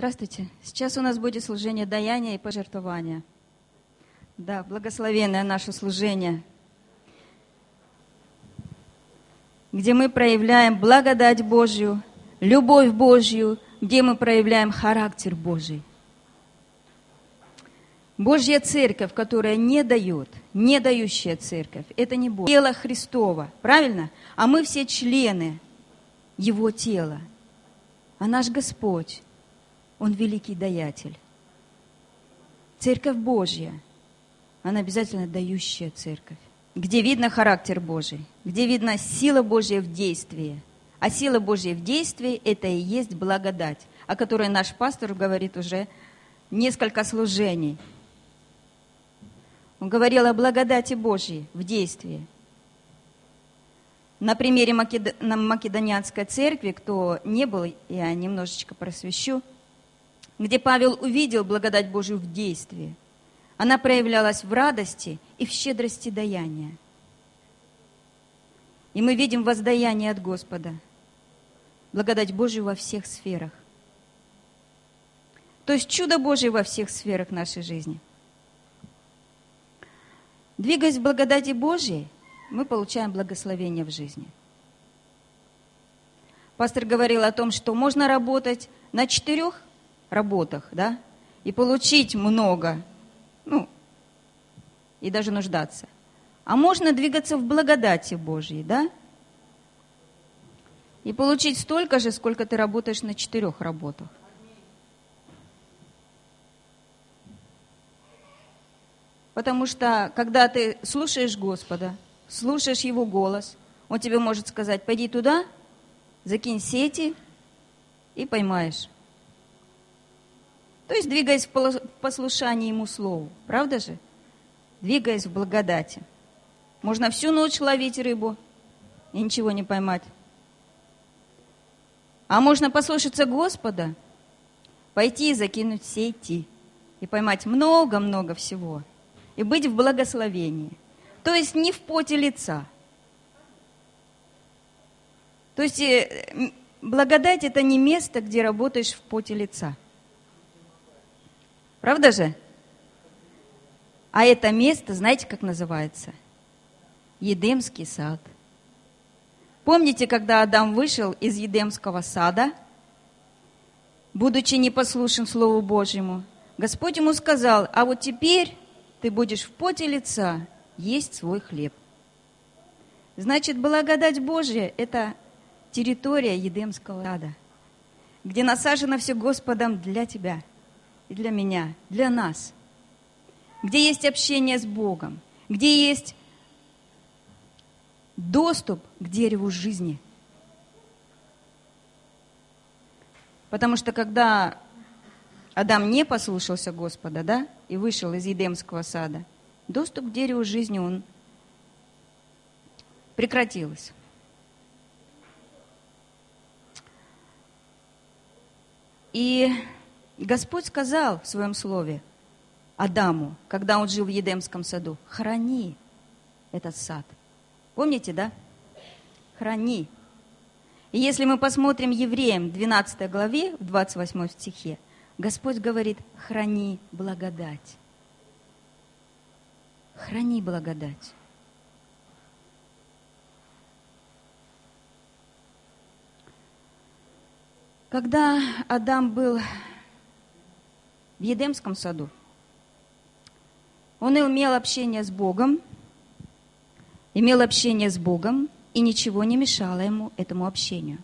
Здравствуйте. Сейчас у нас будет служение даяния и пожертвования. Да, благословенное наше служение, где мы проявляем благодать Божью, любовь Божью, где мы проявляем характер Божий. Божья церковь, которая не дает, не дающая церковь, это не Бог. Тело Христова, правильно? А мы все члены Его тела. А наш Господь, Он великий даятель. Церковь Божья, она обязательно дающая церковь. Где видно характер Божий, где видна сила Божья в действии. А сила Божья в действии – это и есть благодать, о которой наш пастор говорит уже несколько служений – он говорил о благодати Божьей в действии. На примере Македонианской церкви, кто не был, я немножечко просвещу, где Павел увидел благодать Божию в действии. Она проявлялась в радости и в щедрости даяния. И мы видим воздаяние от Господа, благодать Божию во всех сферах. То есть чудо Божие во всех сферах нашей жизни – Двигаясь в благодати Божьей, мы получаем благословение в жизни. Пастор говорил о том, что можно работать на четырех работах, да, и получить много, ну, и даже нуждаться. А можно двигаться в благодати Божьей, да, и получить столько же, сколько ты работаешь на четырех работах. Потому что, когда ты слушаешь Господа, слушаешь Его голос, Он тебе может сказать, пойди туда, закинь сети и поймаешь. То есть двигаясь в послушании Ему Слову. Правда же? Двигаясь в благодати. Можно всю ночь ловить рыбу и ничего не поймать. А можно послушаться Господа, пойти и закинуть сети и поймать много-много всего – и быть в благословении. То есть не в поте лица. То есть э, благодать это не место, где работаешь в поте лица. Правда же? А это место, знаете, как называется? Едемский сад. Помните, когда Адам вышел из Едемского сада, будучи непослушен Слову Божьему, Господь ему сказал, а вот теперь ты будешь в поте лица есть свой хлеб. Значит, благодать Божья – это территория Едемского сада, где насажено все Господом для тебя и для меня, для нас, где есть общение с Богом, где есть доступ к дереву жизни. Потому что когда Адам не послушался Господа, да, и вышел из Едемского сада, доступ к дереву жизни он прекратился. И Господь сказал в своем слове Адаму, когда он жил в Едемском саду, храни этот сад. Помните, да? Храни. И если мы посмотрим Евреям 12 главе, в 28 стихе, Господь говорит, храни благодать. Храни благодать. Когда Адам был в Едемском саду, он имел общение с Богом, имел общение с Богом, и ничего не мешало ему этому общению.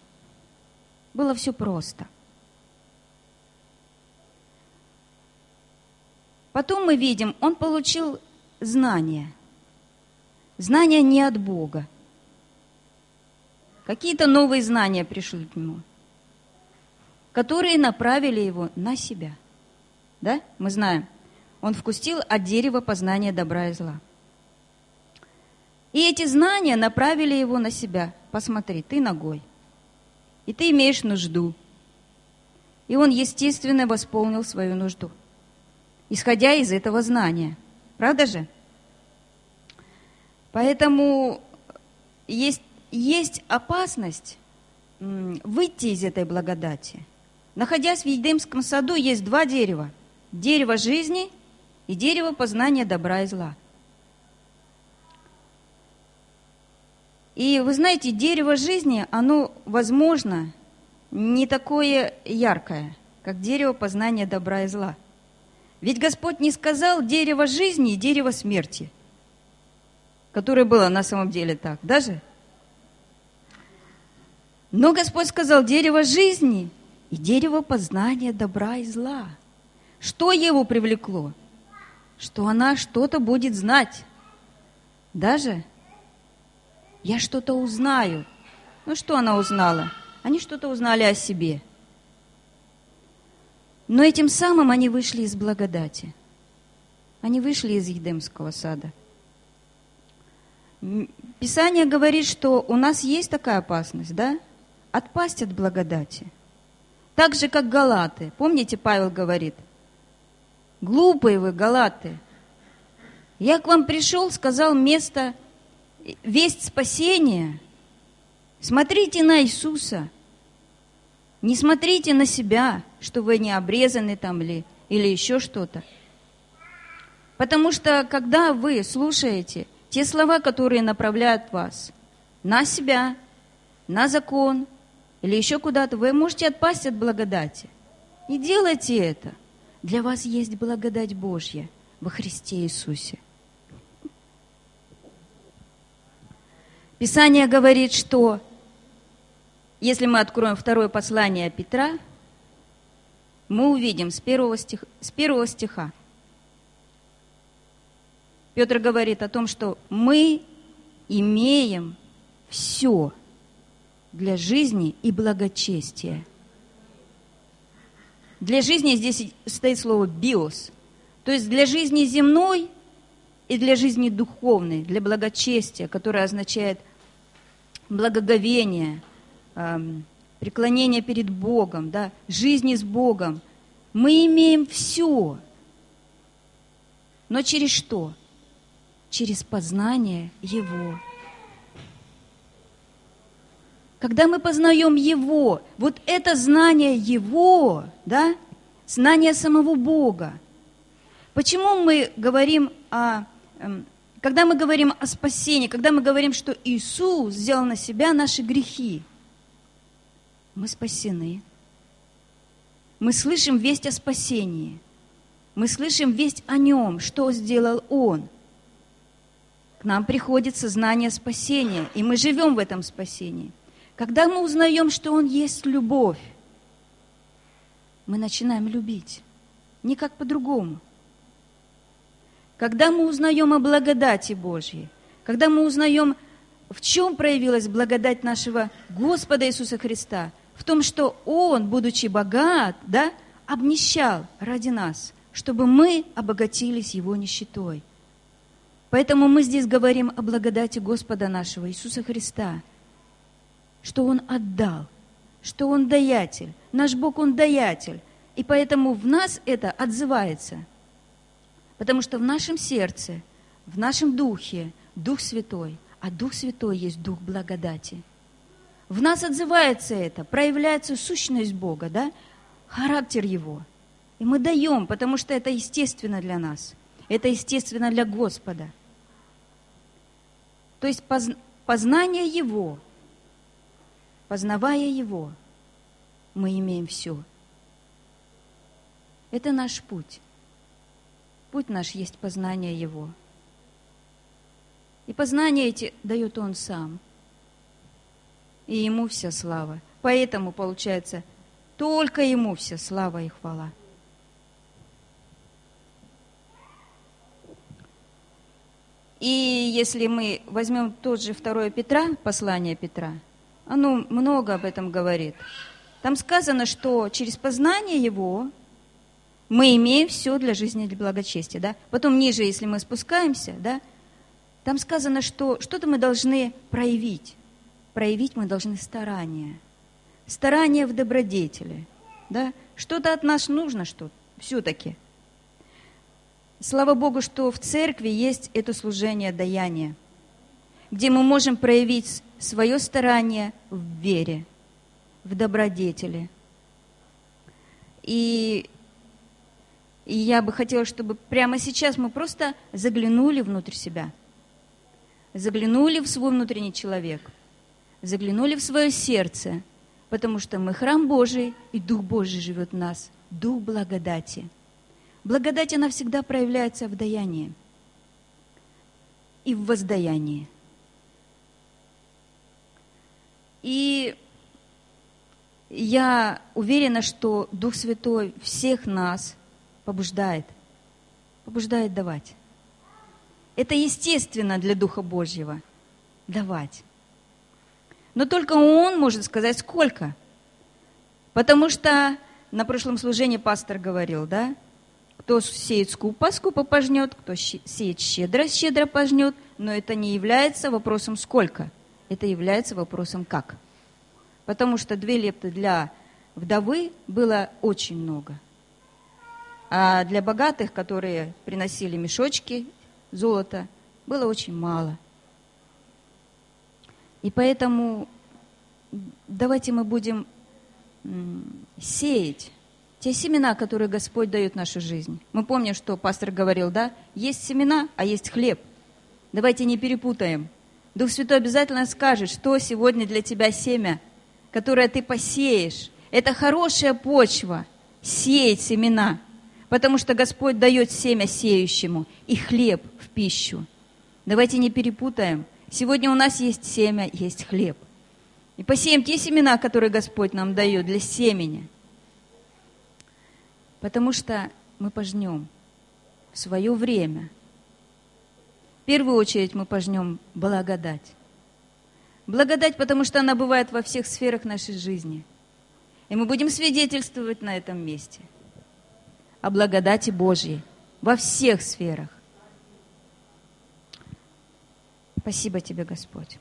Было все просто. Потом мы видим, он получил знания. Знания не от Бога. Какие-то новые знания пришли к нему, которые направили его на себя. Да? Мы знаем. Он вкусил от дерева познания добра и зла. И эти знания направили его на себя. Посмотри, ты ногой. И ты имеешь нужду. И он, естественно, восполнил свою нужду – исходя из этого знания. Правда же? Поэтому есть, есть опасность выйти из этой благодати, находясь в Едемском саду, есть два дерева. Дерево жизни и дерево познания добра и зла. И вы знаете, дерево жизни, оно, возможно, не такое яркое, как дерево познания добра и зла. Ведь Господь не сказал дерево жизни и дерево смерти, которое было на самом деле так, даже? Но Господь сказал дерево жизни и дерево познания добра и зла. Что его привлекло? Что она что-то будет знать. Даже я что-то узнаю. Ну что она узнала? Они что-то узнали о себе. Но этим самым они вышли из благодати. Они вышли из Едемского сада. Писание говорит, что у нас есть такая опасность, да? Отпасть от благодати. Так же, как галаты. Помните, Павел говорит, глупые вы, галаты. Я к вам пришел, сказал место, весть спасения. Смотрите на Иисуса. Не смотрите на себя, что вы не обрезаны там ли, или еще что-то. Потому что, когда вы слушаете те слова, которые направляют вас на себя, на закон или еще куда-то, вы можете отпасть от благодати. Не делайте это. Для вас есть благодать Божья во Христе Иисусе. Писание говорит, что если мы откроем второе послание Петра, мы увидим с первого, стих, с первого стиха. Петр говорит о том, что мы имеем все для жизни и благочестия. Для жизни здесь стоит слово «биос», то есть для жизни земной и для жизни духовной, для благочестия, которое означает благоговение – преклонение перед Богом, да, жизни с Богом. Мы имеем все. Но через что? Через познание Его. Когда мы познаем Его, вот это знание Его, да, знание самого Бога. Почему мы говорим о, когда мы говорим о спасении, когда мы говорим, что Иисус взял на себя наши грехи – мы спасены. Мы слышим весть о спасении. Мы слышим весть о Нем, что сделал Он. К нам приходит сознание спасения, и мы живем в этом спасении. Когда мы узнаем, что Он есть любовь, мы начинаем любить. Никак по-другому. Когда мы узнаем о благодати Божьей, когда мы узнаем, в чем проявилась благодать нашего Господа Иисуса Христа – в том, что Он, будучи богат, да, обнищал ради нас, чтобы мы обогатились Его нищетой. Поэтому мы здесь говорим о благодати Господа нашего Иисуса Христа, что Он отдал, что Он даятель. Наш Бог, Он даятель. И поэтому в нас это отзывается. Потому что в нашем сердце, в нашем духе Дух Святой, а Дух Святой есть Дух благодати – в нас отзывается это, проявляется сущность Бога, да? характер Его. И мы даем, потому что это естественно для нас. Это естественно для Господа. То есть познание Его, познавая Его, мы имеем все. Это наш путь. Путь наш есть познание Его. И познание эти дает Он сам – и Ему вся слава. Поэтому, получается, только Ему вся слава и хвала. И если мы возьмем тот же 2 Петра, послание Петра, оно много об этом говорит. Там сказано, что через познание его мы имеем все для жизни и для благочестия. Да? Потом ниже, если мы спускаемся, да, там сказано, что что-то мы должны проявить проявить мы должны старание. Старание в добродетели. Да? Что-то от нас нужно, что все-таки. Слава Богу, что в церкви есть это служение даяния, где мы можем проявить свое старание в вере, в добродетели. И, и я бы хотела, чтобы прямо сейчас мы просто заглянули внутрь себя, заглянули в свой внутренний человек, заглянули в свое сердце, потому что мы храм Божий, и Дух Божий живет в нас, Дух благодати. Благодать, она всегда проявляется в даянии и в воздаянии. И я уверена, что Дух Святой всех нас побуждает, побуждает давать. Это естественно для Духа Божьего – давать. Но только Он может сказать, сколько. Потому что на прошлом служении пастор говорил, да, кто сеет скупо, скупо пожнет, кто сеет щедро, щедро пожнет, но это не является вопросом сколько, это является вопросом как. Потому что две лепты для вдовы было очень много. А для богатых, которые приносили мешочки золота, было очень мало. И поэтому давайте мы будем сеять те семена, которые Господь дает в нашу жизнь. Мы помним, что пастор говорил, да, есть семена, а есть хлеб. Давайте не перепутаем. Дух Святой обязательно скажет, что сегодня для тебя семя, которое ты посеешь. Это хорошая почва, сеять семена, потому что Господь дает семя сеющему и хлеб в пищу. Давайте не перепутаем. Сегодня у нас есть семя, есть хлеб. И посеем те семена, которые Господь нам дает для семени. Потому что мы пожнем в свое время. В первую очередь мы пожнем благодать. Благодать, потому что она бывает во всех сферах нашей жизни. И мы будем свидетельствовать на этом месте о благодати Божьей во всех сферах. Спасибо тебе, Господь.